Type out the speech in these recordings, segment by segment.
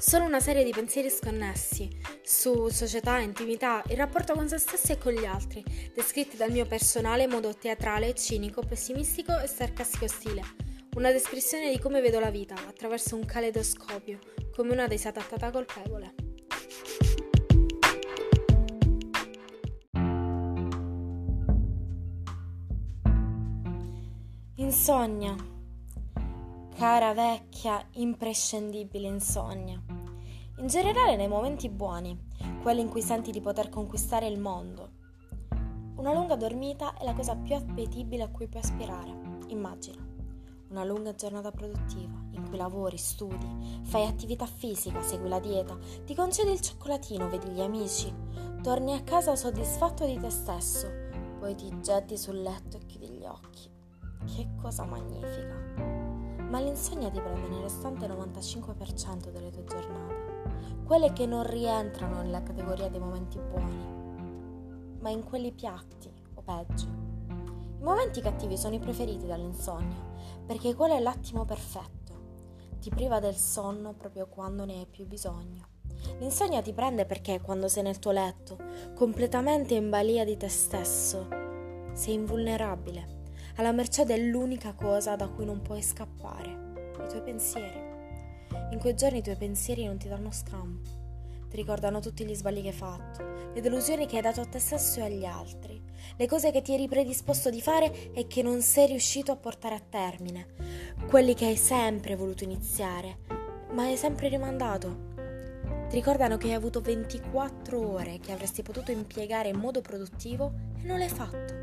solo una serie di pensieri sconnessi su società, intimità, il rapporto con se stessi e con gli altri, descritti dal mio personale modo teatrale, cinico, pessimistico e sarcastico stile. Una descrizione di come vedo la vita attraverso un caleidoscopio, come una disattattata colpevole. Insonnia. Cara vecchia, imprescindibile insonnia. In generale nei momenti buoni, quelli in cui senti di poter conquistare il mondo. Una lunga dormita è la cosa più appetibile a cui puoi aspirare, immagina. Una lunga giornata produttiva, in cui lavori, studi, fai attività fisica, segui la dieta, ti concedi il cioccolatino, vedi gli amici, torni a casa soddisfatto di te stesso, poi ti getti sul letto e chiudi gli occhi che cosa magnifica! Ma l'insonnia ti prende nel restante 95% delle tue giornate, quelle che non rientrano nella categoria dei momenti buoni, ma in quelli piatti o peggio. I momenti cattivi sono i preferiti dall'insonnia, perché quello è l'attimo perfetto. Ti priva del sonno proprio quando ne hai più bisogno. L'insonnia ti prende perché quando sei nel tuo letto, completamente in balia di te stesso, sei invulnerabile alla mercé dell'unica cosa da cui non puoi scappare, i tuoi pensieri. In quei giorni i tuoi pensieri non ti danno scampo, ti ricordano tutti gli sbagli che hai fatto, le delusioni che hai dato a te stesso e agli altri, le cose che ti eri predisposto di fare e che non sei riuscito a portare a termine, quelli che hai sempre voluto iniziare, ma hai sempre rimandato. Ti ricordano che hai avuto 24 ore che avresti potuto impiegare in modo produttivo e non l'hai fatto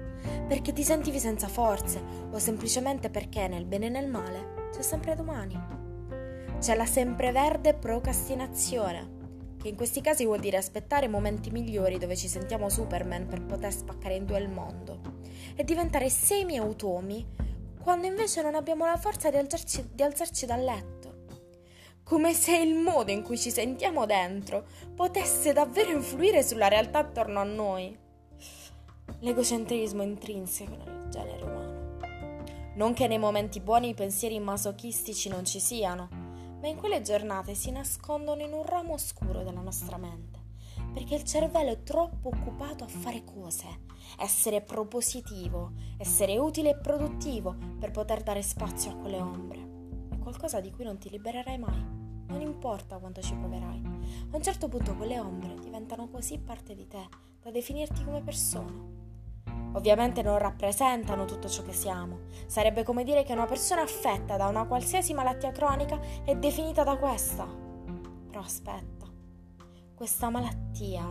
perché ti sentivi senza forze o semplicemente perché nel bene e nel male c'è sempre domani. C'è la sempreverde procrastinazione, che in questi casi vuol dire aspettare momenti migliori dove ci sentiamo Superman per poter spaccare in due il mondo e diventare semi-automi quando invece non abbiamo la forza di alzarci, di alzarci dal letto. Come se il modo in cui ci sentiamo dentro potesse davvero influire sulla realtà attorno a noi l'egocentrismo intrinseco nel genere umano. Non che nei momenti buoni i pensieri masochistici non ci siano, ma in quelle giornate si nascondono in un ramo oscuro della nostra mente, perché il cervello è troppo occupato a fare cose, essere propositivo, essere utile e produttivo per poter dare spazio a quelle ombre. È qualcosa di cui non ti libererai mai. Non importa quanto ci proverai. A un certo punto quelle ombre diventano così parte di te da definirti come persona. Ovviamente non rappresentano tutto ciò che siamo. Sarebbe come dire che una persona affetta da una qualsiasi malattia cronica è definita da questa. Però aspetta, questa malattia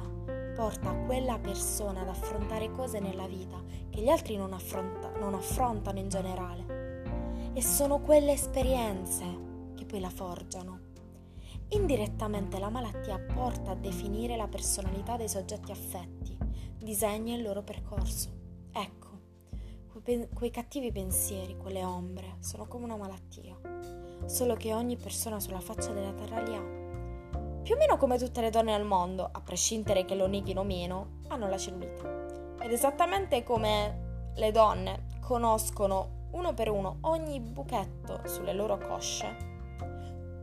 porta quella persona ad affrontare cose nella vita che gli altri non, affronta- non affrontano in generale. E sono quelle esperienze che poi la forgiano. Indirettamente la malattia porta a definire la personalità dei soggetti affetti, disegna il loro percorso. Ecco, quei, quei cattivi pensieri, quelle ombre, sono come una malattia, solo che ogni persona sulla faccia della terra li ha. Più o meno come tutte le donne al mondo, a prescindere che lo neghino meno, hanno la cellulite. Ed esattamente come le donne conoscono uno per uno ogni buchetto sulle loro cosce,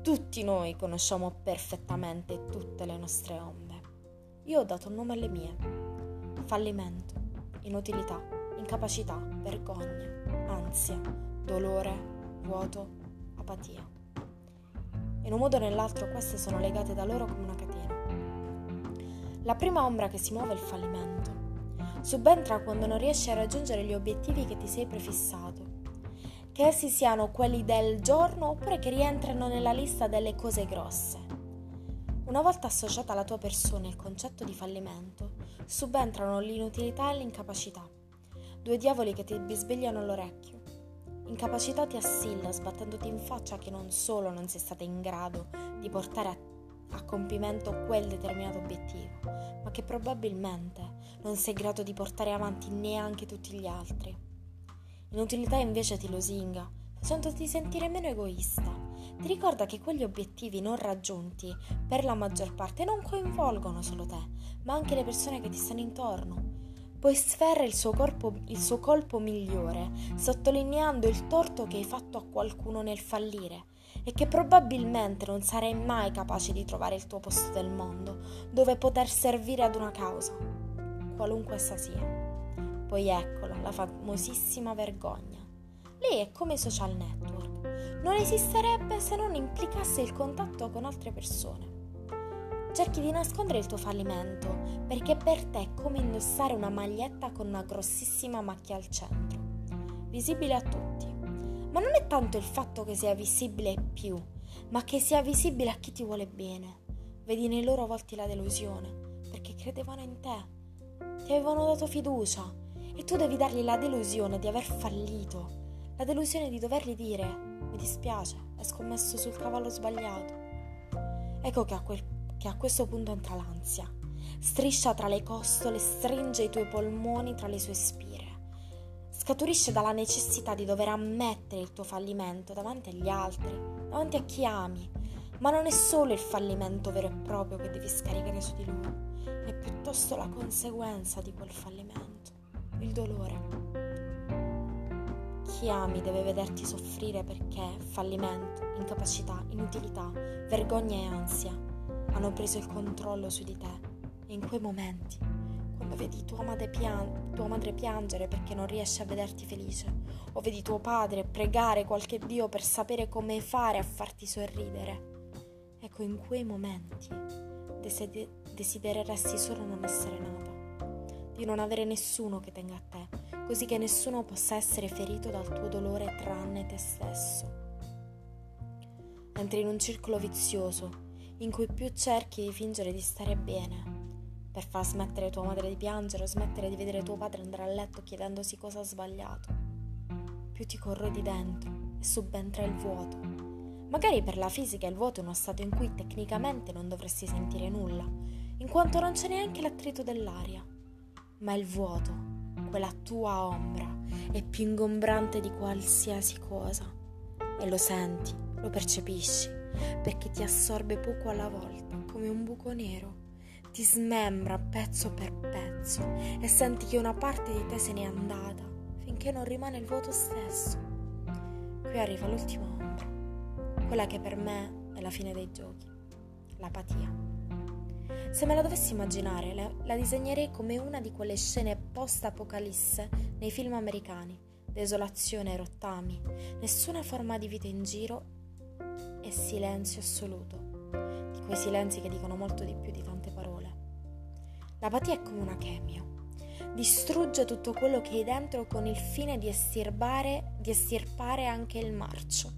tutti noi conosciamo perfettamente tutte le nostre ombre. Io ho dato un nome alle mie. Fallimento inutilità, incapacità, vergogna, ansia, dolore, vuoto, apatia. In un modo o nell'altro queste sono legate da loro come una catena. La prima ombra che si muove è il fallimento. Subentra quando non riesci a raggiungere gli obiettivi che ti sei prefissato, che essi siano quelli del giorno oppure che rientrano nella lista delle cose grosse. Una volta associata alla tua persona il concetto di fallimento, subentrano l'inutilità e l'incapacità, due diavoli che ti bisbigliano l'orecchio. Incapacità ti assilla sbattendoti in faccia che non solo non sei stata in grado di portare a, a compimento quel determinato obiettivo, ma che probabilmente non sei grado di portare avanti neanche tutti gli altri. Inutilità invece ti lusinga, facendoti sentire meno egoista ti ricorda che quegli obiettivi non raggiunti per la maggior parte non coinvolgono solo te, ma anche le persone che ti stanno intorno. Poi sferra il suo, corpo, il suo colpo migliore, sottolineando il torto che hai fatto a qualcuno nel fallire e che probabilmente non sarai mai capace di trovare il tuo posto del mondo dove poter servire ad una causa, qualunque essa sia. Poi eccola, la famosissima vergogna. Lei è come i social network. Non esisterebbe se non implicasse il contatto con altre persone. Cerchi di nascondere il tuo fallimento perché per te è come indossare una maglietta con una grossissima macchia al centro, visibile a tutti. Ma non è tanto il fatto che sia visibile più, ma che sia visibile a chi ti vuole bene. Vedi nei loro volti la delusione, perché credevano in te, ti avevano dato fiducia e tu devi dargli la delusione di aver fallito, la delusione di dovergli dire mi dispiace, hai scommesso sul cavallo sbagliato. Ecco che a, quel, che a questo punto entra l'ansia. Striscia tra le costole, stringe i tuoi polmoni tra le sue spire. Scaturisce dalla necessità di dover ammettere il tuo fallimento davanti agli altri, davanti a chi ami. Ma non è solo il fallimento vero e proprio che devi scaricare su di lui, è piuttosto la conseguenza di quel fallimento il dolore. Chi ami deve vederti soffrire perché fallimento, incapacità, inutilità, vergogna e ansia hanno preso il controllo su di te. E in quei momenti, quando vedi tua madre, pian- tua madre piangere perché non riesce a vederti felice, o vedi tuo padre pregare qualche Dio per sapere come fare a farti sorridere, ecco in quei momenti desidereresti solo non essere nata di non avere nessuno che tenga a te, così che nessuno possa essere ferito dal tuo dolore tranne te stesso. Entri in un circolo vizioso in cui più cerchi di fingere di stare bene, per far smettere tua madre di piangere o smettere di vedere tuo padre andare a letto chiedendosi cosa ha sbagliato, più ti corrodi dentro e subentra il vuoto. Magari per la fisica il vuoto è uno stato in cui tecnicamente non dovresti sentire nulla, in quanto non c'è neanche l'attrito dell'aria ma il vuoto, quella tua ombra, è più ingombrante di qualsiasi cosa. E lo senti, lo percepisci, perché ti assorbe poco alla volta, come un buco nero. Ti smembra pezzo per pezzo e senti che una parte di te se n'è andata, finché non rimane il vuoto stesso. Qui arriva l'ultima ombra, quella che per me è la fine dei giochi, l'apatia. Se me la dovessi immaginare, la, disegnerei come una di quelle scene post-apocalisse nei film americani. Desolazione, rottami, nessuna forma di vita in giro e silenzio assoluto. Di quei silenzi che dicono molto di più di tante parole. L'apatia è come una chemio. Distrugge tutto quello che hai dentro con il fine di estirpare, di estirpare anche il marcio.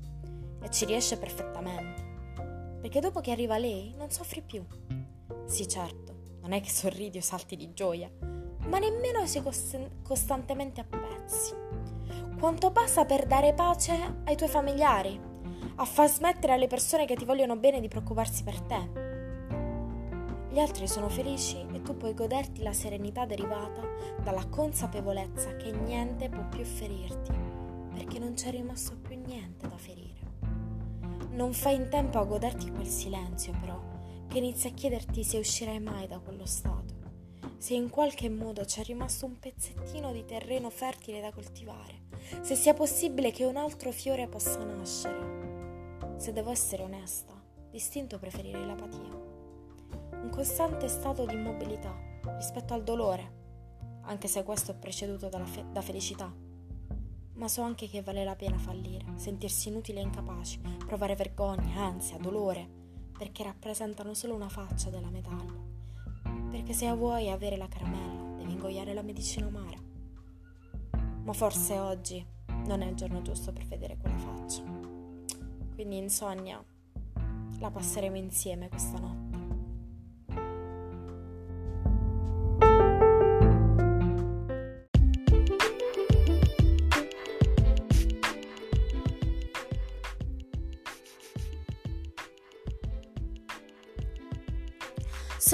E ci riesce perfettamente. Perché dopo che arriva lei non soffri più sì, certo, non è che sorridi o salti di gioia, ma nemmeno sei cost- costantemente a pezzi. Quanto passa per dare pace ai tuoi familiari, a far smettere alle persone che ti vogliono bene di preoccuparsi per te. Gli altri sono felici e tu puoi goderti la serenità derivata dalla consapevolezza che niente può più ferirti, perché non c'è rimasto più niente da ferire. Non fai in tempo a goderti quel silenzio, però, che inizi a chiederti se uscirai mai da quello stato, se in qualche modo c'è rimasto un pezzettino di terreno fertile da coltivare, se sia possibile che un altro fiore possa nascere. Se devo essere onesta, distinto preferirei l'apatia. Un costante stato di immobilità rispetto al dolore, anche se questo è preceduto fe- da felicità. Ma so anche che vale la pena fallire, sentirsi inutili e incapaci, provare vergogna, ansia, dolore perché rappresentano solo una faccia della medaglia. Perché se vuoi avere la caramella, devi ingoiare la medicina amara. Ma forse oggi non è il giorno giusto per vedere quella faccia. Quindi insonnia, la passeremo insieme questa notte.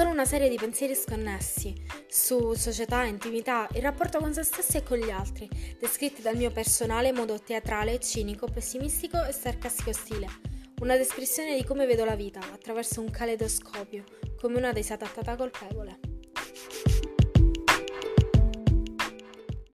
Solo una serie di pensieri sconnessi su società, intimità, il rapporto con se stessi e con gli altri, descritti dal mio personale modo teatrale, cinico, pessimistico e sarcastico stile. Una descrizione di come vedo la vita attraverso un caleidoscopio, come una risata colpevole.